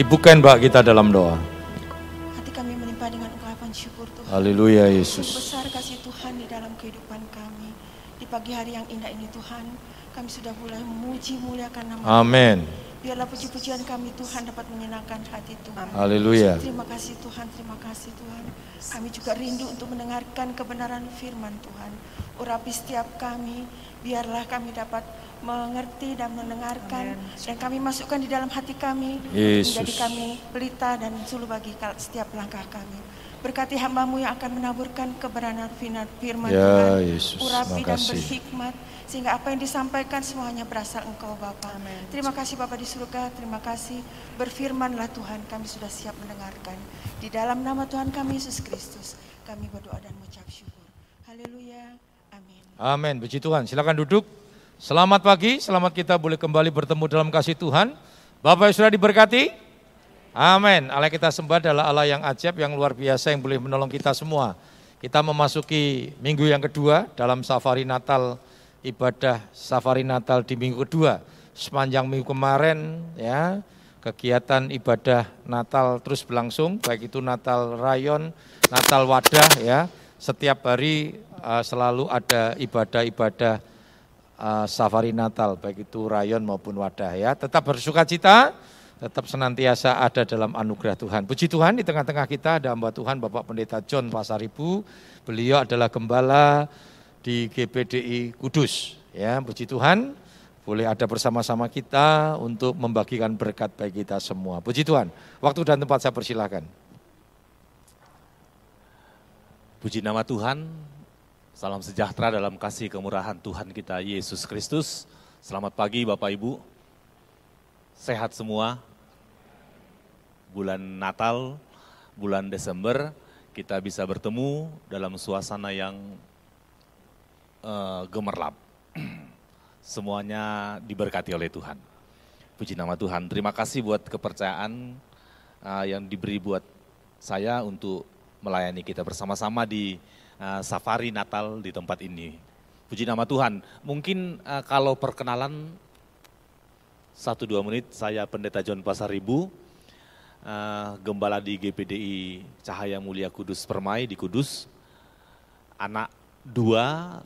Ibu Ken Mbak kita dalam doa. Hati kami melimpah dengan ungkapan syukur Tuhan. Haleluya Yesus. besar kasih Tuhan di dalam kehidupan kami. Di pagi hari yang indah ini Tuhan, kami sudah mulai memuji muliakan nama Amin. Biarlah puji-pujian kami Tuhan dapat menyenangkan hati Tuhan. Haleluya. Terima kasih Tuhan, terima kasih Tuhan. Kami juga rindu untuk mendengarkan kebenaran firman Tuhan. Urapi setiap kami, biarlah kami dapat mengerti dan mendengarkan dan kami masukkan di dalam hati kami Yesus. menjadi kami pelita dan suluh bagi setiap langkah kami. Berkati hambamu yang akan menaburkan kebenaran firman firman Ya, Tuhan. Yesus, Urapi dan berhikmat sehingga apa yang disampaikan semuanya berasal Engkau Bapa. Terima kasih Bapa di surga, terima kasih. Berfirmanlah Tuhan, kami sudah siap mendengarkan. Di dalam nama Tuhan kami Yesus Kristus, kami berdoa dan mengucap syukur. Haleluya. Amin. Puji Tuhan. Silakan duduk. Selamat pagi, selamat kita boleh kembali bertemu dalam kasih Tuhan. Bapak yang sudah diberkati? Amin. Allah kita sembah adalah Allah yang ajaib, yang luar biasa, yang boleh menolong kita semua. Kita memasuki minggu yang kedua dalam safari Natal, ibadah safari Natal di minggu kedua. Sepanjang minggu kemarin ya, kegiatan ibadah Natal terus berlangsung, baik itu Natal Rayon, Natal Wadah ya. Setiap hari eh, selalu ada ibadah-ibadah uh, safari Natal, baik itu rayon maupun wadah ya. Tetap bersuka cita, tetap senantiasa ada dalam anugerah Tuhan. Puji Tuhan di tengah-tengah kita ada hamba Tuhan Bapak Pendeta John Pasaribu. Beliau adalah gembala di GPDI Kudus. Ya, puji Tuhan boleh ada bersama-sama kita untuk membagikan berkat bagi kita semua. Puji Tuhan. Waktu dan tempat saya persilahkan. Puji nama Tuhan, salam sejahtera dalam kasih kemurahan Tuhan kita Yesus Kristus. Selamat pagi Bapak Ibu, sehat semua. Bulan Natal, bulan Desember, kita bisa bertemu dalam suasana yang eh, gemerlap. Semuanya diberkati oleh Tuhan. Puji nama Tuhan. Terima kasih buat kepercayaan eh, yang diberi buat saya untuk melayani kita bersama-sama di uh, safari Natal di tempat ini. Puji nama Tuhan. Mungkin uh, kalau perkenalan satu dua menit, saya Pendeta John Pasaribu, uh, gembala di GPDI Cahaya Mulia Kudus Permai di Kudus, anak dua,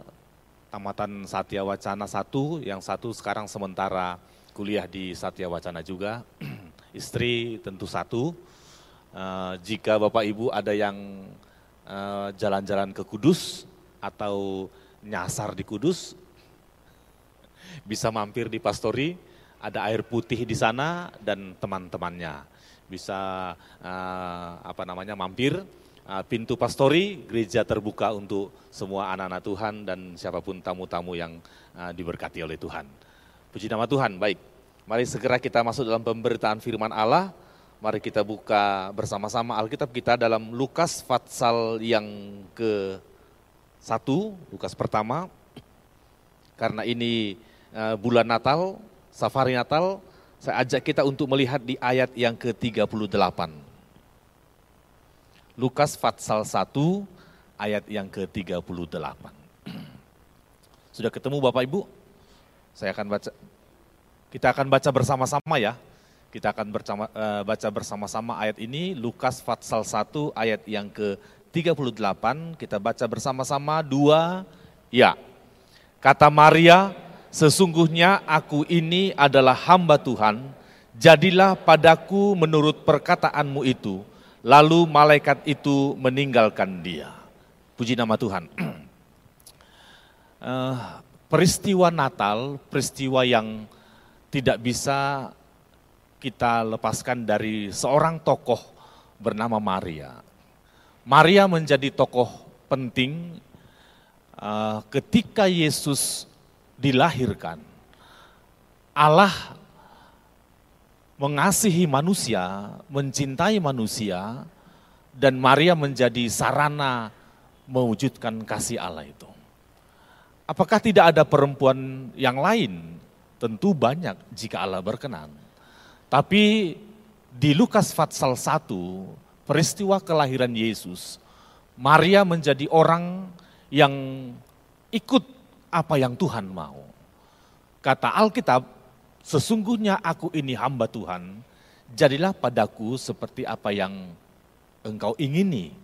tamatan Satya Wacana satu, yang satu sekarang sementara kuliah di Satya Wacana juga, istri tentu satu, Eh, jika Bapak Ibu ada yang eh, jalan-jalan ke Kudus atau nyasar di Kudus, bisa mampir di Pastori, ada air putih di sana dan teman-temannya. Bisa eh, apa namanya mampir, eh, pintu Pastori, gereja terbuka untuk semua anak-anak Tuhan dan siapa pun tamu-tamu yang diberkati oleh Tuhan. Puji nama Tuhan, baik. Mari segera kita masuk dalam pemberitaan firman Allah. Mari kita buka bersama-sama Alkitab kita dalam Lukas Fatsal yang ke satu, Lukas pertama. Karena ini eh, bulan Natal, safari Natal, saya ajak kita untuk melihat di ayat yang ke-38. Lukas Fatsal 1 ayat yang ke-38. Sudah ketemu Bapak Ibu? Saya akan baca kita akan baca bersama-sama ya. Kita akan bersama, eh, baca bersama-sama ayat ini, Lukas Fatsal 1 ayat yang ke-38, kita baca bersama-sama, dua, ya. Kata Maria, sesungguhnya aku ini adalah hamba Tuhan, jadilah padaku menurut perkataanmu itu. Lalu malaikat itu meninggalkan dia. Puji nama Tuhan. Eh, peristiwa Natal, peristiwa yang tidak bisa kita lepaskan dari seorang tokoh bernama Maria. Maria menjadi tokoh penting uh, ketika Yesus dilahirkan. Allah mengasihi manusia, mencintai manusia, dan Maria menjadi sarana mewujudkan kasih Allah itu. Apakah tidak ada perempuan yang lain? Tentu banyak jika Allah berkenan. Tapi di Lukas Fatsal 1, peristiwa kelahiran Yesus, Maria menjadi orang yang ikut apa yang Tuhan mau. Kata Alkitab, sesungguhnya aku ini hamba Tuhan, jadilah padaku seperti apa yang engkau ingini.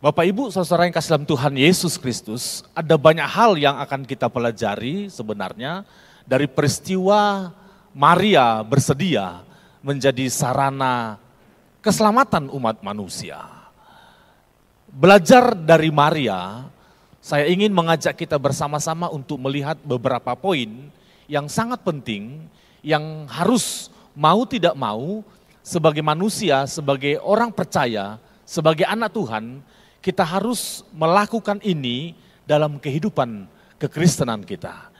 Bapak Ibu, saudara yang kasih dalam Tuhan Yesus Kristus, ada banyak hal yang akan kita pelajari sebenarnya dari peristiwa Maria bersedia menjadi sarana keselamatan umat manusia. Belajar dari Maria, saya ingin mengajak kita bersama-sama untuk melihat beberapa poin yang sangat penting, yang harus mau tidak mau, sebagai manusia, sebagai orang percaya, sebagai anak Tuhan, kita harus melakukan ini dalam kehidupan kekristenan kita.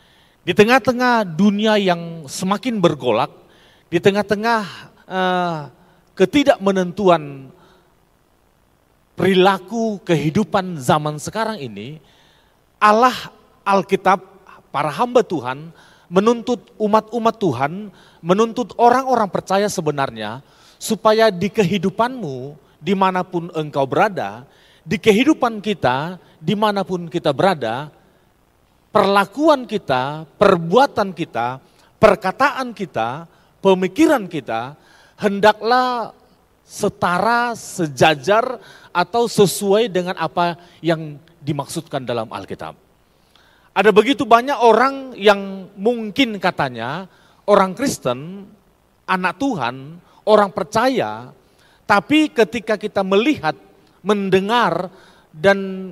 Di tengah-tengah dunia yang semakin bergolak, di tengah-tengah uh, ketidakmenentuan perilaku kehidupan zaman sekarang ini, Allah Alkitab, para hamba Tuhan, menuntut umat-umat Tuhan, menuntut orang-orang percaya sebenarnya, supaya di kehidupanmu, di mana pun engkau berada, di kehidupan kita, di mana pun kita berada, perlakuan kita, perbuatan kita, perkataan kita, pemikiran kita, hendaklah setara, sejajar, atau sesuai dengan apa yang dimaksudkan dalam Alkitab. Ada begitu banyak orang yang mungkin katanya orang Kristen, anak Tuhan, orang percaya, tapi ketika kita melihat mendengar dan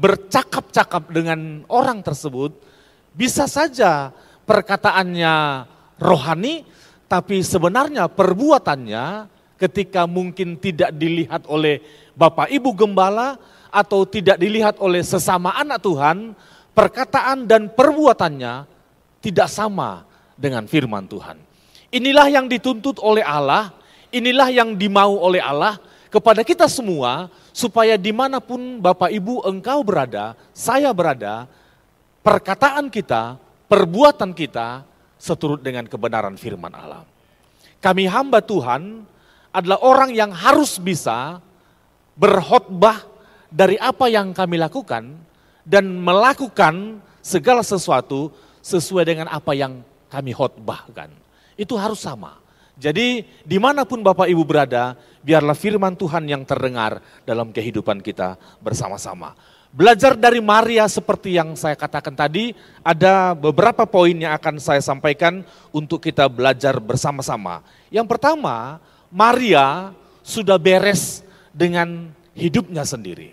bercakap-cakap dengan orang tersebut, bisa saja perkataannya rohani, tapi sebenarnya perbuatannya ketika mungkin tidak dilihat oleh Bapak Ibu Gembala atau tidak dilihat oleh sesama anak Tuhan, perkataan dan perbuatannya tidak sama dengan firman Tuhan. Inilah yang dituntut oleh Allah, inilah yang dimau oleh Allah, kepada kita semua supaya di mana pun Bapak Ibu engkau berada, saya berada, perkataan kita, perbuatan kita seturut dengan kebenaran firman Allah. Kami hamba Tuhan adalah orang yang harus bisa berkhotbah dari apa yang kami lakukan dan melakukan segala sesuatu sesuai dengan apa yang kami khotbahkan. Itu harus sama. Jadi di mana pun Bapak Ibu berada, biarlah firman Tuhan yang terdengar dalam kehidupan kita bersama-sama. Belajar dari Maria seperti yang saya katakan tadi, ada beberapa poin yang akan saya sampaikan untuk kita belajar bersama-sama. Yang pertama, Maria sudah beres dengan hidupnya sendiri.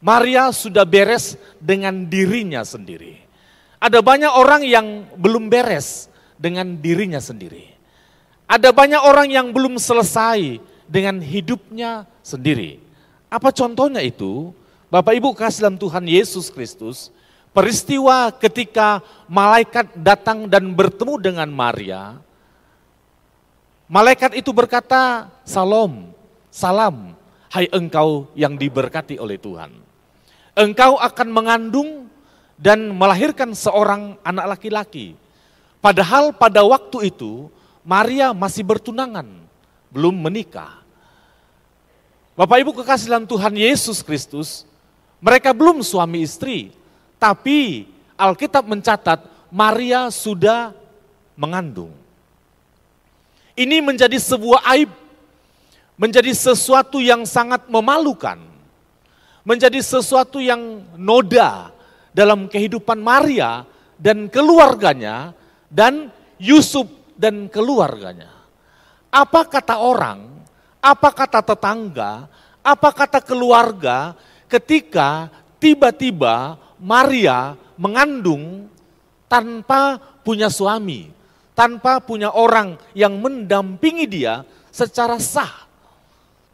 Maria sudah beres dengan dirinya sendiri. Ada banyak orang yang belum beres dengan dirinya sendiri. Ada banyak orang yang belum selesai dengan hidupnya sendiri. Apa contohnya itu? Bapak Ibu kasih dalam Tuhan Yesus Kristus, peristiwa ketika malaikat datang dan bertemu dengan Maria, malaikat itu berkata, Salam, salam, hai engkau yang diberkati oleh Tuhan. Engkau akan mengandung dan melahirkan seorang anak laki-laki. Padahal pada waktu itu Maria masih bertunangan, belum menikah. Bapak Ibu kekasih dalam Tuhan Yesus Kristus, mereka belum suami istri, tapi Alkitab mencatat Maria sudah mengandung. Ini menjadi sebuah aib, menjadi sesuatu yang sangat memalukan, menjadi sesuatu yang noda dalam kehidupan Maria dan keluarganya dan Yusuf dan keluarganya. Apa kata orang, apa kata tetangga, apa kata keluarga ketika tiba-tiba Maria mengandung tanpa punya suami, tanpa punya orang yang mendampingi dia secara sah.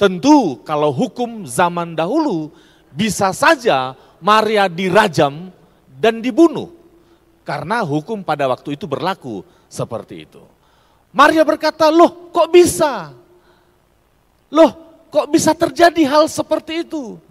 Tentu kalau hukum zaman dahulu bisa saja Maria dirajam dan dibunuh. Karena hukum pada waktu itu berlaku seperti itu. Maria berkata, loh kok bisa? Loh kok bisa terjadi hal seperti itu?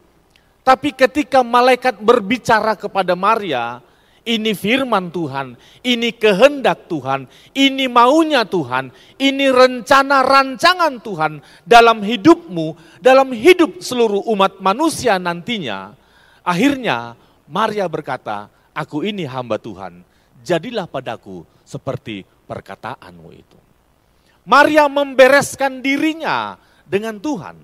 Tapi ketika malaikat berbicara kepada Maria, ini firman Tuhan, ini kehendak Tuhan, ini maunya Tuhan, ini rencana rancangan Tuhan dalam hidupmu, dalam hidup seluruh umat manusia nantinya. Akhirnya Maria berkata, aku ini hamba Tuhan, jadilah padaku seperti perkataanmu itu. Maria membereskan dirinya dengan Tuhan.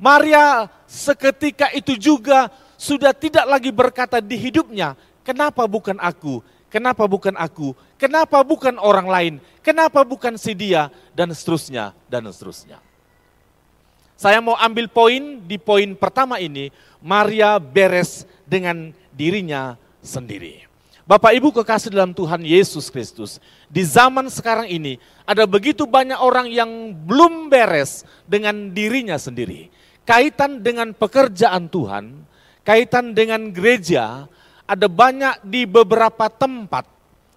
Maria seketika itu juga sudah tidak lagi berkata di hidupnya, kenapa bukan aku, kenapa bukan aku, kenapa bukan orang lain, kenapa bukan si dia, dan seterusnya, dan seterusnya. Saya mau ambil poin di poin pertama ini, Maria beres dengan dirinya sendiri. Bapak Ibu kekasih dalam Tuhan Yesus Kristus, di zaman sekarang ini ada begitu banyak orang yang belum beres dengan dirinya sendiri. Kaitan dengan pekerjaan Tuhan, kaitan dengan gereja, ada banyak di beberapa tempat.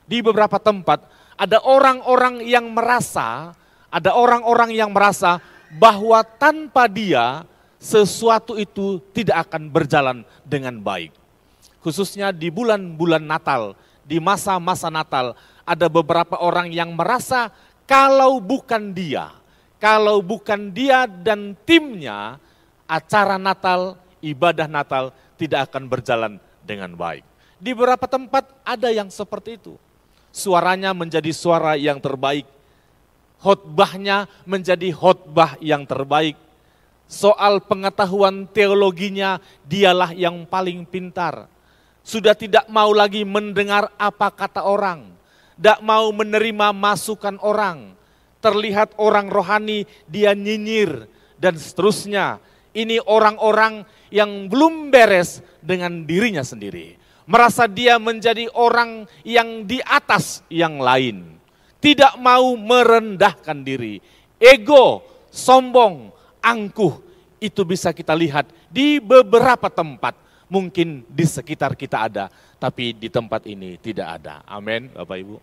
Di beberapa tempat ada orang-orang yang merasa, ada orang-orang yang merasa bahwa tanpa dia sesuatu itu tidak akan berjalan dengan baik khususnya di bulan-bulan Natal, di masa-masa Natal, ada beberapa orang yang merasa kalau bukan dia, kalau bukan dia dan timnya, acara Natal, ibadah Natal tidak akan berjalan dengan baik. Di beberapa tempat ada yang seperti itu. Suaranya menjadi suara yang terbaik. Khotbahnya menjadi khotbah yang terbaik. Soal pengetahuan teologinya dialah yang paling pintar sudah tidak mau lagi mendengar apa kata orang, tidak mau menerima masukan orang. Terlihat orang rohani, dia nyinyir, dan seterusnya. Ini orang-orang yang belum beres dengan dirinya sendiri. Merasa dia menjadi orang yang di atas yang lain. Tidak mau merendahkan diri. Ego, sombong, angkuh, itu bisa kita lihat di beberapa tempat Mungkin di sekitar kita ada, tapi di tempat ini tidak ada. Amin, Bapak Ibu.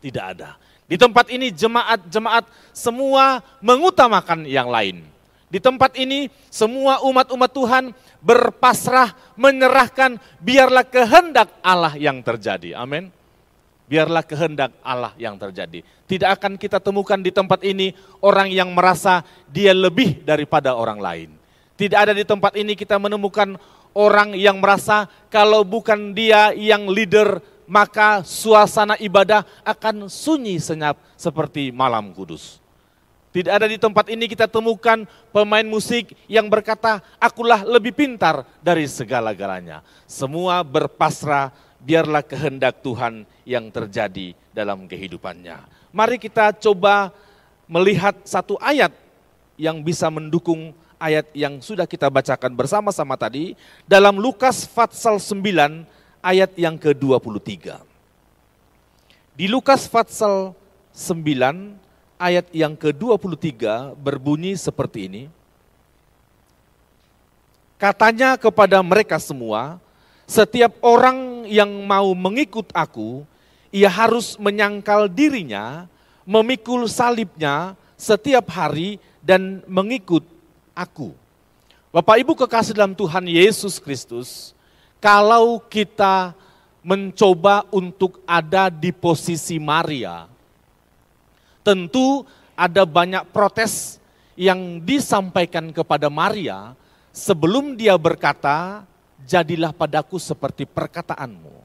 Tidak ada. Di tempat ini jemaat-jemaat semua mengutamakan yang lain. Di tempat ini semua umat-umat Tuhan berpasrah, menyerahkan, biarlah kehendak Allah yang terjadi. Amin. Biarlah kehendak Allah yang terjadi. Tidak akan kita temukan di tempat ini orang yang merasa dia lebih daripada orang lain. Tidak ada di tempat ini kita menemukan orang yang merasa kalau bukan dia yang leader, maka suasana ibadah akan sunyi senyap seperti malam kudus. Tidak ada di tempat ini kita temukan pemain musik yang berkata, akulah lebih pintar dari segala-galanya. Semua berpasrah, biarlah kehendak Tuhan yang terjadi dalam kehidupannya. Mari kita coba melihat satu ayat yang bisa mendukung ayat yang sudah kita bacakan bersama-sama tadi dalam Lukas Fatsal 9 ayat yang ke-23. Di Lukas Fatsal 9 ayat yang ke-23 berbunyi seperti ini. Katanya kepada mereka semua, setiap orang yang mau mengikut aku, ia harus menyangkal dirinya, memikul salibnya setiap hari dan mengikut aku. Bapak Ibu kekasih dalam Tuhan Yesus Kristus, kalau kita mencoba untuk ada di posisi Maria, tentu ada banyak protes yang disampaikan kepada Maria sebelum dia berkata, jadilah padaku seperti perkataanmu.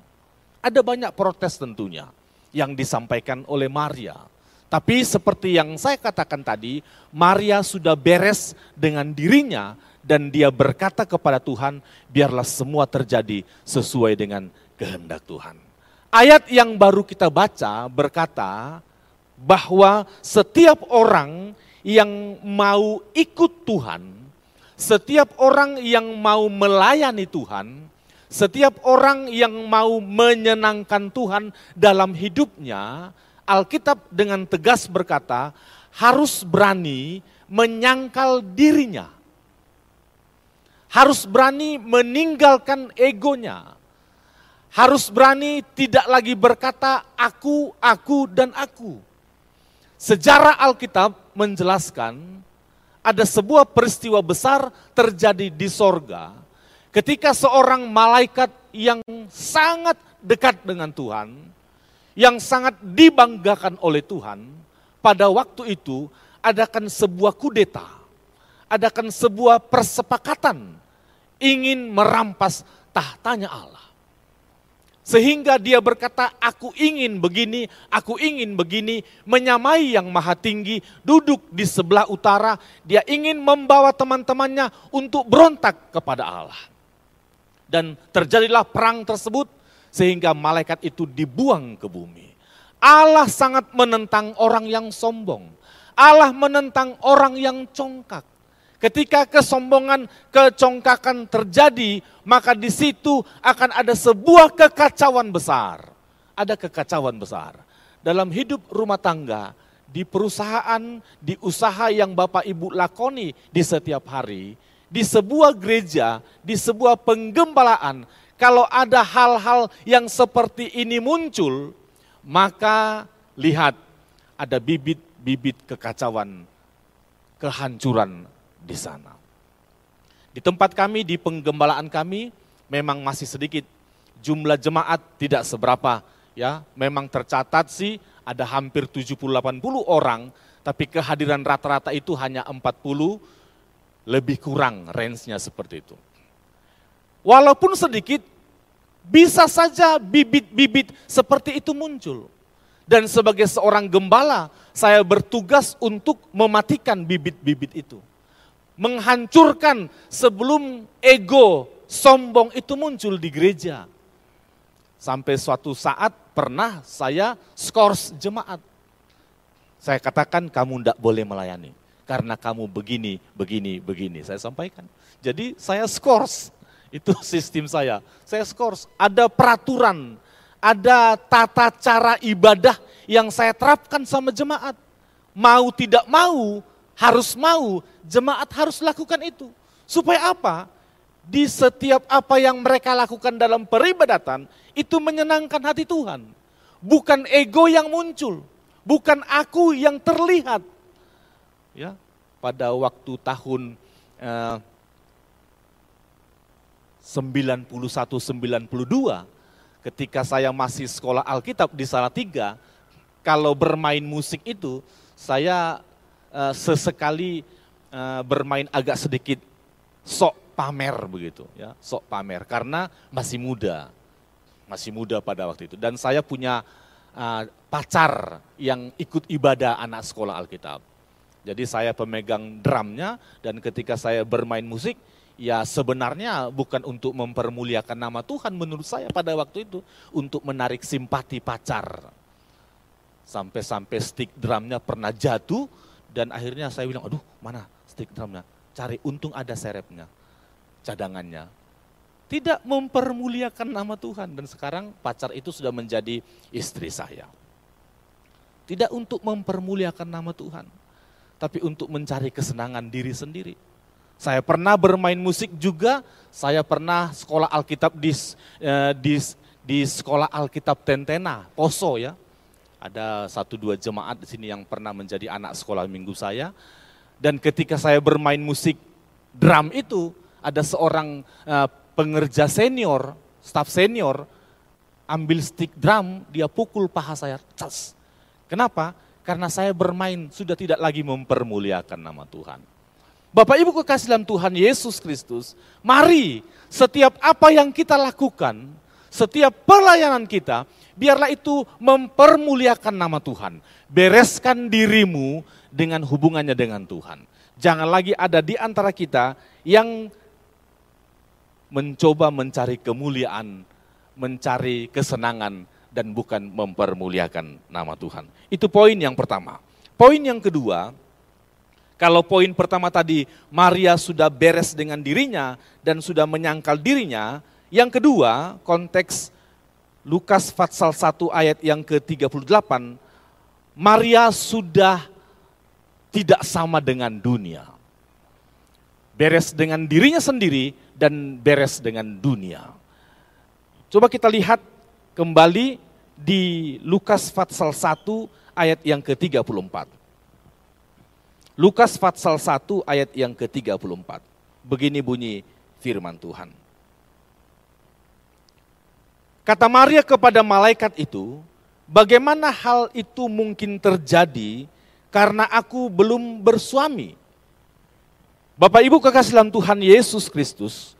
Ada banyak protes tentunya yang disampaikan oleh Maria. Tapi seperti yang saya katakan tadi, Maria sudah beres dengan dirinya dan dia berkata kepada Tuhan, biarlah semua terjadi sesuai dengan kehendak Tuhan. Ayat yang baru kita baca berkata bahwa setiap orang yang mau ikut Tuhan, setiap orang yang mau melayani Tuhan, setiap orang yang mau menyenangkan Tuhan dalam hidupnya, Alkitab dengan tegas berkata, harus berani menyangkal dirinya. Harus berani meninggalkan egonya. Harus berani tidak lagi berkata aku, aku, dan aku. Sejarah Alkitab menjelaskan ada sebuah peristiwa besar terjadi di sorga ketika seorang malaikat yang sangat dekat dengan Tuhan, yang sangat dibanggakan oleh Tuhan, pada waktu itu adakan sebuah kudeta, adakan sebuah persepakatan ingin merampas tahtanya Allah. Sehingga dia berkata, aku ingin begini, aku ingin begini, menyamai yang maha tinggi, duduk di sebelah utara, dia ingin membawa teman-temannya untuk berontak kepada Allah. Dan terjadilah perang tersebut, sehingga malaikat itu dibuang ke bumi. Allah sangat menentang orang yang sombong. Allah menentang orang yang congkak. Ketika kesombongan, kecongkakan terjadi, maka di situ akan ada sebuah kekacauan besar. Ada kekacauan besar. Dalam hidup rumah tangga, di perusahaan, di usaha yang Bapak Ibu lakoni di setiap hari, di sebuah gereja, di sebuah penggembalaan, kalau ada hal-hal yang seperti ini muncul, maka lihat ada bibit-bibit kekacauan, kehancuran di sana. Di tempat kami, di penggembalaan kami, memang masih sedikit. Jumlah jemaat tidak seberapa. ya Memang tercatat sih ada hampir 70-80 orang, tapi kehadiran rata-rata itu hanya 40, lebih kurang range-nya seperti itu. Walaupun sedikit, bisa saja bibit-bibit seperti itu muncul. Dan sebagai seorang gembala, saya bertugas untuk mematikan bibit-bibit itu menghancurkan sebelum ego sombong itu muncul di gereja. Sampai suatu saat pernah saya skors jemaat. Saya katakan kamu tidak boleh melayani. Karena kamu begini, begini, begini. Saya sampaikan. Jadi saya skors. Itu sistem saya. Saya skors. Ada peraturan, ada tata cara ibadah yang saya terapkan sama jemaat. Mau tidak mau, harus mau, jemaat harus lakukan itu. Supaya apa? Di setiap apa yang mereka lakukan dalam peribadatan, itu menyenangkan hati Tuhan. Bukan ego yang muncul, bukan aku yang terlihat. Ya, pada waktu tahun eh, 91-92, ketika saya masih sekolah Alkitab di Salatiga, kalau bermain musik itu, saya uh, sesekali uh, bermain agak sedikit sok pamer begitu ya, sok pamer karena masih muda. Masih muda pada waktu itu dan saya punya uh, pacar yang ikut ibadah anak sekolah Alkitab. Jadi saya pemegang drumnya dan ketika saya bermain musik, ya sebenarnya bukan untuk mempermuliakan nama Tuhan menurut saya pada waktu itu, untuk menarik simpati pacar. Sampai-sampai stick drumnya pernah jatuh, dan akhirnya saya bilang, aduh mana stick drumnya? Cari untung ada serepnya, cadangannya. Tidak mempermuliakan nama Tuhan. Dan sekarang pacar itu sudah menjadi istri saya. Tidak untuk mempermuliakan nama Tuhan. Tapi untuk mencari kesenangan diri sendiri. Saya pernah bermain musik juga, saya pernah sekolah Alkitab di, eh, di, di sekolah Alkitab Tentena, Poso ya ada satu dua jemaat di sini yang pernah menjadi anak sekolah minggu saya. Dan ketika saya bermain musik drum itu, ada seorang uh, pengerja senior, staff senior, ambil stick drum, dia pukul paha saya. Cas. Kenapa? Karena saya bermain sudah tidak lagi mempermuliakan nama Tuhan. Bapak Ibu kekasih dalam Tuhan Yesus Kristus, mari setiap apa yang kita lakukan, setiap pelayanan kita, biarlah itu mempermuliakan nama Tuhan. Bereskan dirimu dengan hubungannya dengan Tuhan. Jangan lagi ada di antara kita yang mencoba mencari kemuliaan, mencari kesenangan, dan bukan mempermuliakan nama Tuhan. Itu poin yang pertama. Poin yang kedua, kalau poin pertama tadi Maria sudah beres dengan dirinya dan sudah menyangkal dirinya, yang kedua konteks Lukas pasal 1 ayat yang ke-38, Maria sudah tidak sama dengan dunia. Beres dengan dirinya sendiri dan beres dengan dunia. Coba kita lihat kembali di Lukas pasal 1 ayat yang ke-34. Lukas pasal 1 ayat yang ke-34. Begini bunyi firman Tuhan. Kata Maria kepada malaikat itu, bagaimana hal itu mungkin terjadi karena aku belum bersuami? Bapak Ibu kekasih dalam Tuhan Yesus Kristus,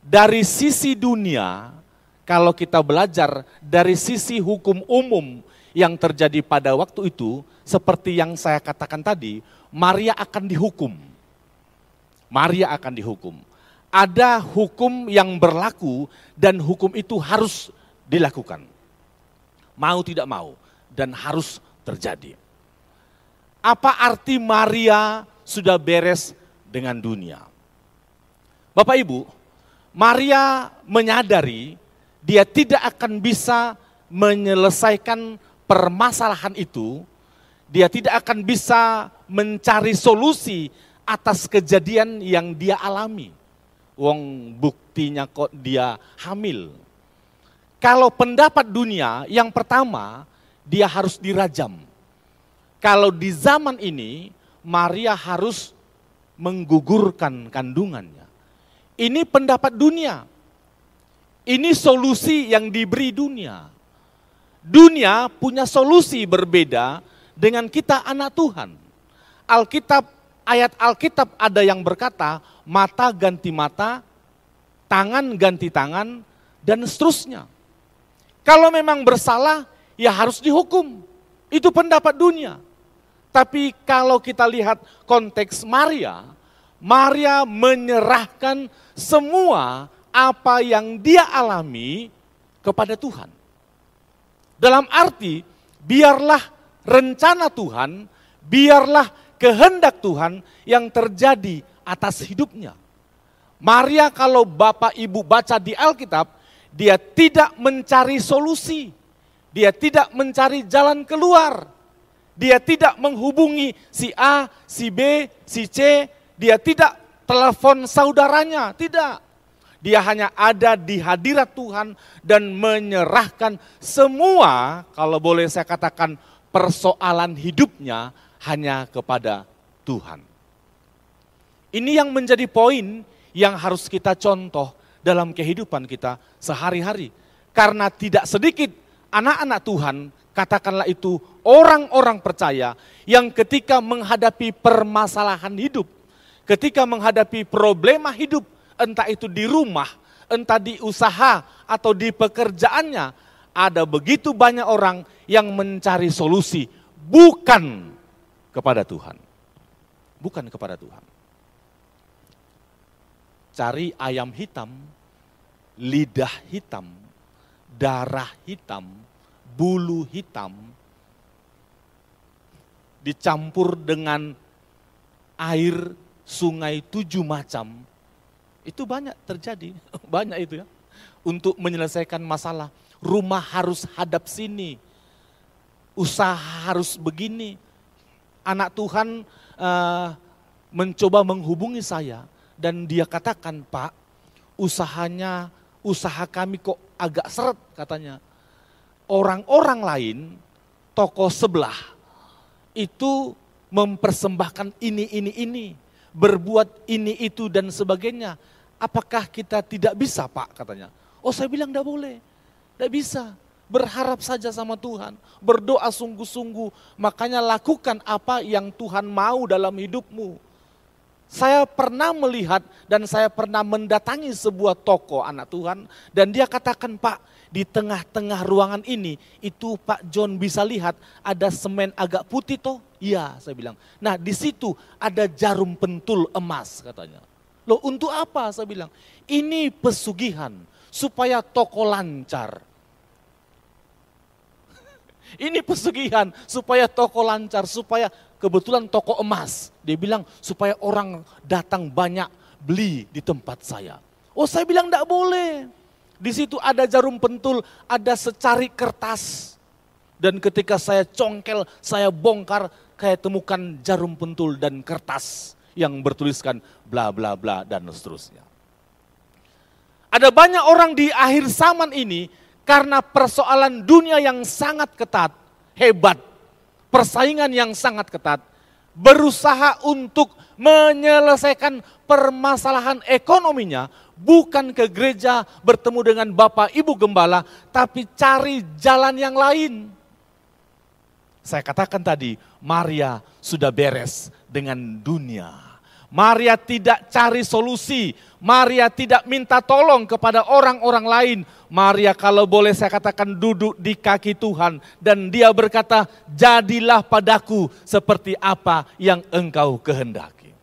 dari sisi dunia, kalau kita belajar dari sisi hukum umum yang terjadi pada waktu itu, seperti yang saya katakan tadi, Maria akan dihukum. Maria akan dihukum. Ada hukum yang berlaku dan hukum itu harus dilakukan. Mau tidak mau dan harus terjadi. Apa arti Maria sudah beres dengan dunia? Bapak Ibu, Maria menyadari dia tidak akan bisa menyelesaikan permasalahan itu, dia tidak akan bisa mencari solusi atas kejadian yang dia alami. Wong buktinya kok dia hamil. Kalau pendapat dunia, yang pertama dia harus dirajam. Kalau di zaman ini Maria harus menggugurkan kandungannya. Ini pendapat dunia. Ini solusi yang diberi dunia. Dunia punya solusi berbeda dengan kita anak Tuhan. Alkitab, ayat Alkitab ada yang berkata, mata ganti mata, tangan ganti tangan, dan seterusnya. Kalau memang bersalah, ya harus dihukum. Itu pendapat dunia. Tapi kalau kita lihat konteks Maria, Maria menyerahkan semua apa yang dia alami kepada Tuhan. Dalam arti, biarlah rencana Tuhan, biarlah kehendak Tuhan yang terjadi atas hidupnya. Maria kalau Bapak Ibu baca di Alkitab, dia tidak mencari solusi. Dia tidak mencari jalan keluar. Dia tidak menghubungi si A, si B, si C. Dia tidak telepon saudaranya, tidak. Dia hanya ada di hadirat Tuhan dan menyerahkan semua, kalau boleh saya katakan, persoalan hidupnya hanya kepada Tuhan. Ini yang menjadi poin yang harus kita contoh dalam kehidupan kita sehari-hari. Karena tidak sedikit anak-anak Tuhan, katakanlah itu orang-orang percaya yang ketika menghadapi permasalahan hidup, ketika menghadapi problema hidup, entah itu di rumah, entah di usaha atau di pekerjaannya, ada begitu banyak orang yang mencari solusi bukan kepada Tuhan. Bukan kepada Tuhan. Cari ayam hitam, lidah hitam, darah hitam, bulu hitam, dicampur dengan air sungai tujuh macam, itu banyak terjadi, banyak itu ya. Untuk menyelesaikan masalah, rumah harus hadap sini, usaha harus begini. Anak Tuhan uh, mencoba menghubungi saya dan dia katakan, Pak, usahanya, usaha kami kok agak seret katanya. Orang-orang lain, toko sebelah, itu mempersembahkan ini, ini, ini. Berbuat ini, itu, dan sebagainya apakah kita tidak bisa pak katanya. Oh saya bilang tidak boleh, tidak bisa. Berharap saja sama Tuhan, berdoa sungguh-sungguh, makanya lakukan apa yang Tuhan mau dalam hidupmu. Saya pernah melihat dan saya pernah mendatangi sebuah toko anak Tuhan dan dia katakan Pak di tengah-tengah ruangan ini itu Pak John bisa lihat ada semen agak putih toh? Iya saya bilang. Nah di situ ada jarum pentul emas katanya. Loh untuk apa saya bilang? Ini pesugihan supaya toko lancar. Ini pesugihan supaya toko lancar, supaya kebetulan toko emas. Dia bilang supaya orang datang banyak beli di tempat saya. Oh saya bilang tidak boleh. Di situ ada jarum pentul, ada secari kertas. Dan ketika saya congkel, saya bongkar, kayak temukan jarum pentul dan kertas yang bertuliskan bla bla bla dan seterusnya. Ada banyak orang di akhir zaman ini karena persoalan dunia yang sangat ketat, hebat, persaingan yang sangat ketat, berusaha untuk menyelesaikan permasalahan ekonominya bukan ke gereja bertemu dengan Bapak Ibu Gembala, tapi cari jalan yang lain. Saya katakan tadi, Maria sudah beres dengan dunia. Maria tidak cari solusi, Maria tidak minta tolong kepada orang-orang lain. Maria kalau boleh saya katakan duduk di kaki Tuhan dan dia berkata, "Jadilah padaku seperti apa yang engkau kehendaki."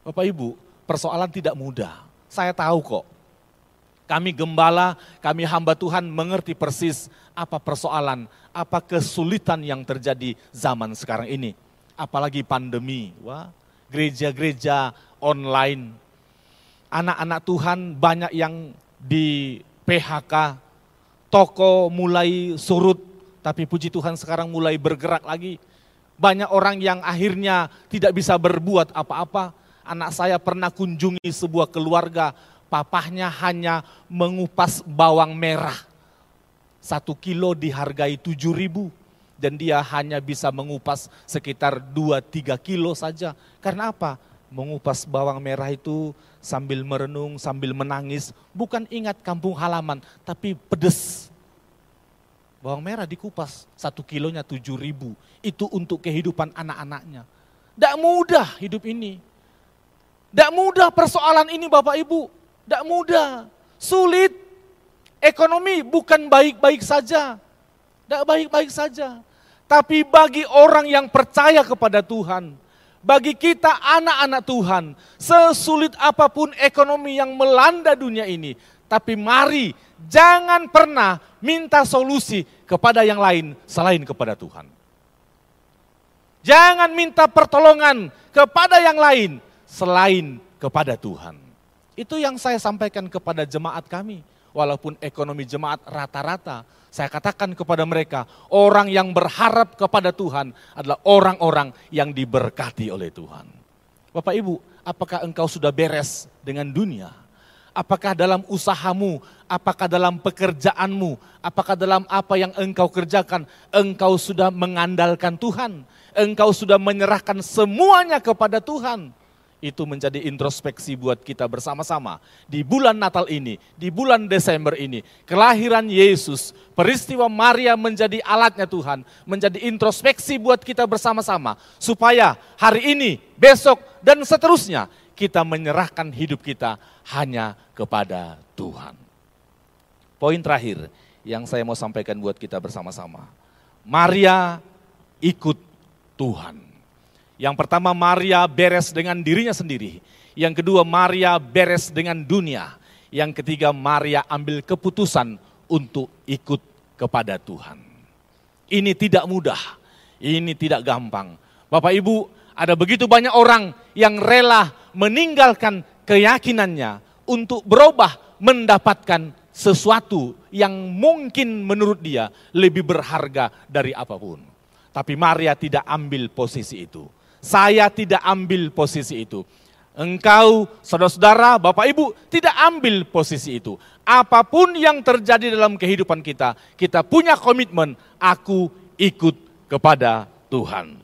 Bapak Ibu, persoalan tidak mudah. Saya tahu kok. Kami gembala, kami hamba Tuhan mengerti persis apa persoalan, apa kesulitan yang terjadi zaman sekarang ini. Apalagi pandemi. Wah, gereja-gereja online. Anak-anak Tuhan banyak yang di PHK, toko mulai surut, tapi puji Tuhan sekarang mulai bergerak lagi. Banyak orang yang akhirnya tidak bisa berbuat apa-apa. Anak saya pernah kunjungi sebuah keluarga, papahnya hanya mengupas bawang merah. Satu kilo dihargai tujuh ribu dan dia hanya bisa mengupas sekitar 2-3 kilo saja. Karena apa? Mengupas bawang merah itu sambil merenung, sambil menangis, bukan ingat kampung halaman, tapi pedes. Bawang merah dikupas, satu kilonya tujuh ribu. Itu untuk kehidupan anak-anaknya. Tidak mudah hidup ini. Tidak mudah persoalan ini Bapak Ibu. Tidak mudah. Sulit. Ekonomi bukan baik-baik saja. Tidak baik-baik saja. Tapi bagi orang yang percaya kepada Tuhan, bagi kita anak-anak Tuhan, sesulit apa pun ekonomi yang melanda dunia ini, tapi mari jangan pernah minta solusi kepada yang lain selain kepada Tuhan. Jangan minta pertolongan kepada yang lain selain kepada Tuhan. Itu yang saya sampaikan kepada jemaat kami. Walaupun ekonomi jemaat rata-rata, saya katakan kepada mereka, orang yang berharap kepada Tuhan adalah orang-orang yang diberkati oleh Tuhan. Bapak Ibu, apakah engkau sudah beres dengan dunia? Apakah dalam usahamu, apakah dalam pekerjaanmu, apakah dalam apa yang engkau kerjakan, engkau sudah mengandalkan Tuhan, engkau sudah menyerahkan semuanya kepada Tuhan itu menjadi introspeksi buat kita bersama-sama. Di bulan Natal ini, di bulan Desember ini, kelahiran Yesus, peristiwa Maria menjadi alatnya Tuhan, menjadi introspeksi buat kita bersama-sama. Supaya hari ini, besok, dan seterusnya, kita menyerahkan hidup kita hanya kepada Tuhan. Poin terakhir yang saya mau sampaikan buat kita bersama-sama. Maria ikut Tuhan. Yang pertama Maria beres dengan dirinya sendiri. Yang kedua Maria beres dengan dunia. Yang ketiga Maria ambil keputusan untuk ikut kepada Tuhan. Ini tidak mudah, ini tidak gampang. Bapak Ibu, ada begitu banyak orang yang rela meninggalkan keyakinannya untuk berubah mendapatkan sesuatu yang mungkin menurut dia lebih berharga dari apa pun. Tapi Maria tidak ambil posisi itu. Saya tidak ambil posisi itu. Engkau, saudara-saudara, bapak ibu, tidak ambil posisi itu. Apa pun yang terjadi dalam kehidupan kita, kita punya komitmen, aku ikut kepada Tuhan.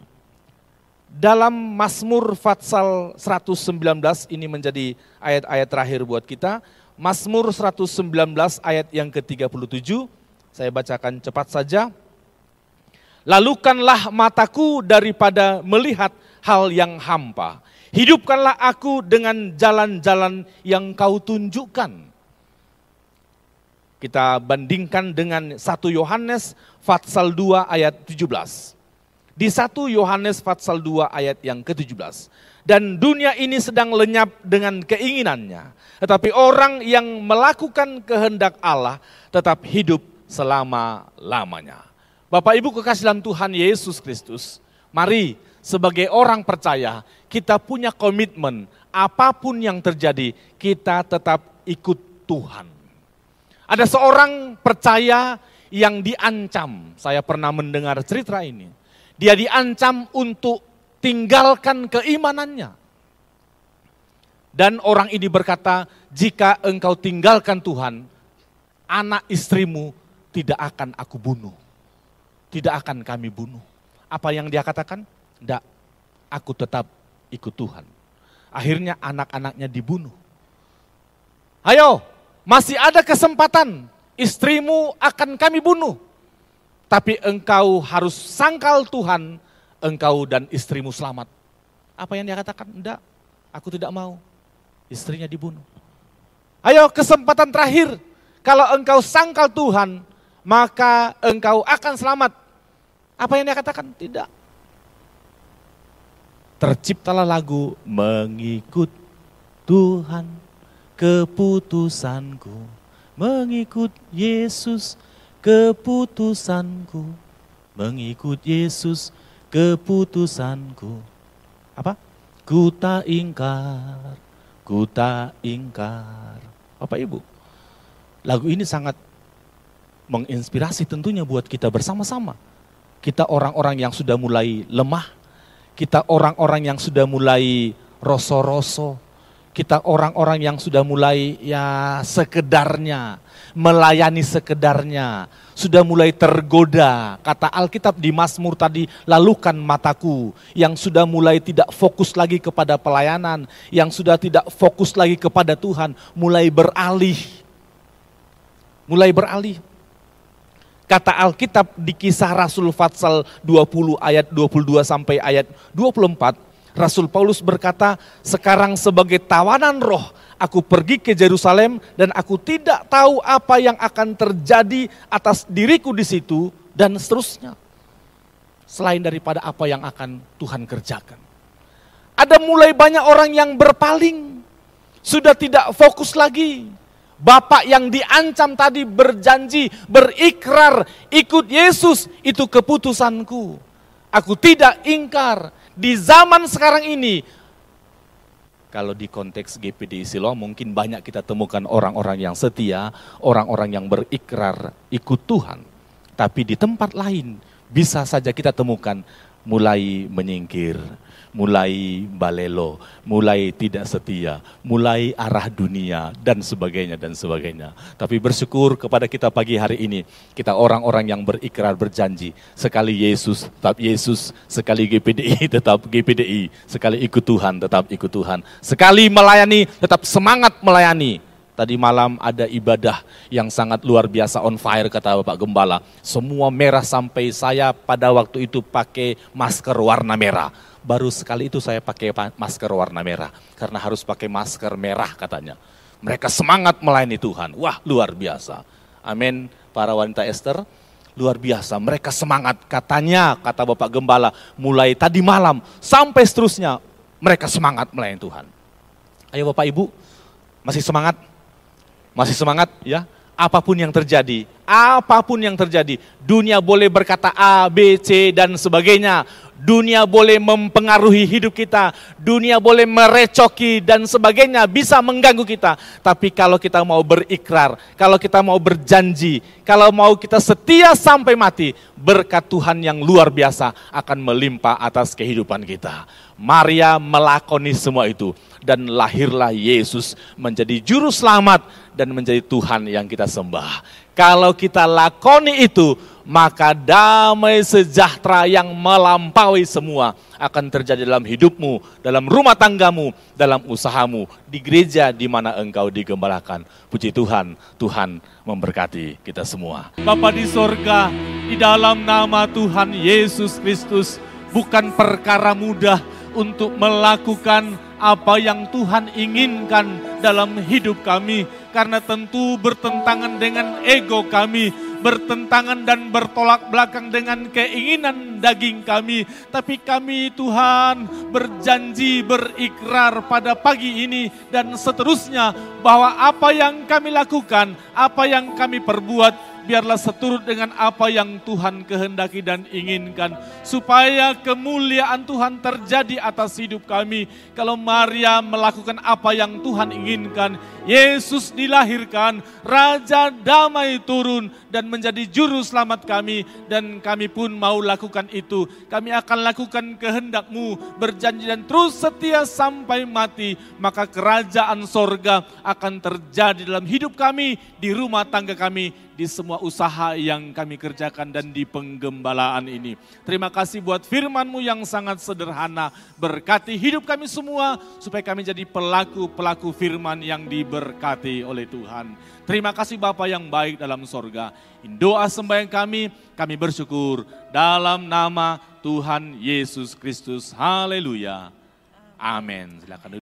Dalam Mazmur Fatsal 119, ini menjadi ayat-ayat terakhir buat kita. Mazmur 119 ayat yang ke-37, saya bacakan cepat saja. Lalukanlah mataku daripada melihat hal yang hampa. Hidupkanlah aku dengan jalan-jalan yang kau tunjukkan. Kita bandingkan dengan 1 Yohanes Fatsal 2 ayat 17. Di 1 Yohanes Fatsal 2 ayat yang ke-17. Dan dunia ini sedang lenyap dengan keinginannya. Tetapi orang yang melakukan kehendak Allah tetap hidup selama-lamanya. Bapak Ibu kekasih dalam Tuhan Yesus Kristus, mari sebagai orang percaya kita punya komitmen apa pun yang terjadi kita tetap ikut Tuhan. Ada seorang percaya yang diancam, saya pernah mendengar cerita ini. Dia diancam untuk tinggalkan keimanannya. Dan orang ini berkata, jika engkau tinggalkan Tuhan, anak istrimu tidak akan aku bunuh tidak akan kami bunuh. Apa yang dia katakan? Tidak, aku tetap ikut Tuhan. Akhirnya anak-anaknya dibunuh. Ayo, masih ada kesempatan. Istrimu akan kami bunuh. Tapi engkau harus sangkal Tuhan, engkau dan istrimu selamat. Apa yang dia katakan? Tidak, Aku tidak mau. Istrinya dibunuh. Ayo kesempatan terakhir. Kalau engkau sangkal Tuhan, maka engkau akan selamat. Apa yang dia katakan? Tidak. Terciptalah lagu mengikut Tuhan keputusanku. Mengikut Yesus keputusanku. Mengikut Yesus keputusanku. Apa? Ku tak ingkar, ku tak ingkar. Bapak Ibu, lagu ini sangat menginspirasi tentunya buat kita bersama-sama. Kita orang-orang yang sudah mulai lemah, kita orang-orang yang sudah mulai roso-roso, kita orang-orang yang sudah mulai ya sekedarnya, melayani sekedarnya, sudah mulai tergoda. Kata Alkitab di Mazmur tadi, lalukan mataku, yang sudah mulai tidak fokus lagi kepada pelayanan, yang sudah tidak fokus lagi kepada Tuhan, mulai beralih. Mulai beralih. Kata Alkitab di kisah Rasul Fatsal 20 ayat 22 sampai ayat 24, Rasul Paulus berkata, sekarang sebagai tawanan roh, aku pergi ke Yerusalem dan aku tidak tahu apa yang akan terjadi atas diriku di situ dan seterusnya. Selain daripada apa yang akan Tuhan kerjakan. Ada mulai banyak orang yang berpaling, sudah tidak fokus lagi. Bapak yang diancam tadi berjanji, berikrar, ikut Yesus, itu keputusanku. Aku tidak ingkar, di zaman sekarang ini, kalau di konteks GPD Siloam mungkin banyak kita temukan orang-orang yang setia, orang-orang yang berikrar ikut Tuhan. Tapi di tempat lain bisa saja kita temukan mulai menyingkir, mulai balelo, mulai tidak setia, mulai arah dunia, dan sebagainya, dan sebagainya. Tapi bersyukur kepada kita pagi hari ini, kita orang-orang yang berikrar berjanji, sekali Yesus, tetap Yesus, sekali GPDI, tetap GPDI, sekali ikut Tuhan, tetap ikut Tuhan, sekali melayani, tetap semangat melayani. Tadi malam ada ibadah yang sangat luar biasa on fire kata Bapak Gembala. Semua merah sampai saya pada waktu itu pakai masker warna merah baru sekali itu saya pakai masker warna merah. Karena harus pakai masker merah katanya. Mereka semangat melayani Tuhan. Wah luar biasa. Amin. Para wanita Esther, luar biasa. Mereka semangat katanya, kata Bapak Gembala, mulai tadi malam sampai seterusnya. Mereka semangat melayani Tuhan. Ayo Bapak Ibu, masih semangat? Masih semangat ya? Apa pun yang terjadi, apa pun yang terjadi, dunia boleh berkata A, B, C, dan sebagainya dunia boleh mempengaruhi hidup kita, dunia boleh merecoki dan sebagainya, bisa mengganggu kita. Tapi kalau kita mau berikrar, kalau kita mau berjanji, kalau mau kita setia sampai mati, berkat Tuhan yang luar biasa akan melimpah atas kehidupan kita. Maria melakoni semua itu dan lahirlah Yesus menjadi juru selamat dan menjadi Tuhan yang kita sembah. Kalau kita lakoni itu, maka damai sejahtera yang melampaui semua akan terjadi dalam hidupmu, dalam rumah tanggamu, dalam usahamu, di gereja di mana engkau digembalakan. Puji Tuhan, Tuhan memberkati kita semua. Bapa di sorga, di dalam nama Tuhan Yesus Kristus, bukan perkara mudah untuk melakukan apa yang Tuhan inginkan dalam hidup kami, karena tentu bertentangan dengan ego kami, bertentangan dan bertolak belakang dengan keinginan daging kami. Tapi kami Tuhan berjanji, berikrar pada pagi ini dan seterusnya bahwa apa yang kami lakukan, apa yang kami perbuat biarlah seturut dengan apa yang Tuhan kehendaki dan inginkan. Supaya kemuliaan Tuhan terjadi atas hidup kami. Kalau Maria melakukan apa yang Tuhan inginkan, Yesus dilahirkan, Raja damai turun dan menjadi juru selamat kami. Dan kami pun mau lakukan itu. Kami akan lakukan kehendakmu, berjanji dan terus setia sampai mati. Maka kerajaan sorga akan terjadi dalam hidup kami, di rumah tangga kami, di semua usaha yang kami kerjakan dan di penggembalaan ini. Terima kasih buat firman-Mu yang sangat sederhana. Berkati hidup kami semua supaya kami jadi pelaku-pelaku firman yang diberkati oleh Tuhan. Terima kasih Bapa yang baik dalam sorga. Doa sembahyang kami, kami bersyukur dalam nama Tuhan Yesus Kristus. Haleluya. Amin. Silakan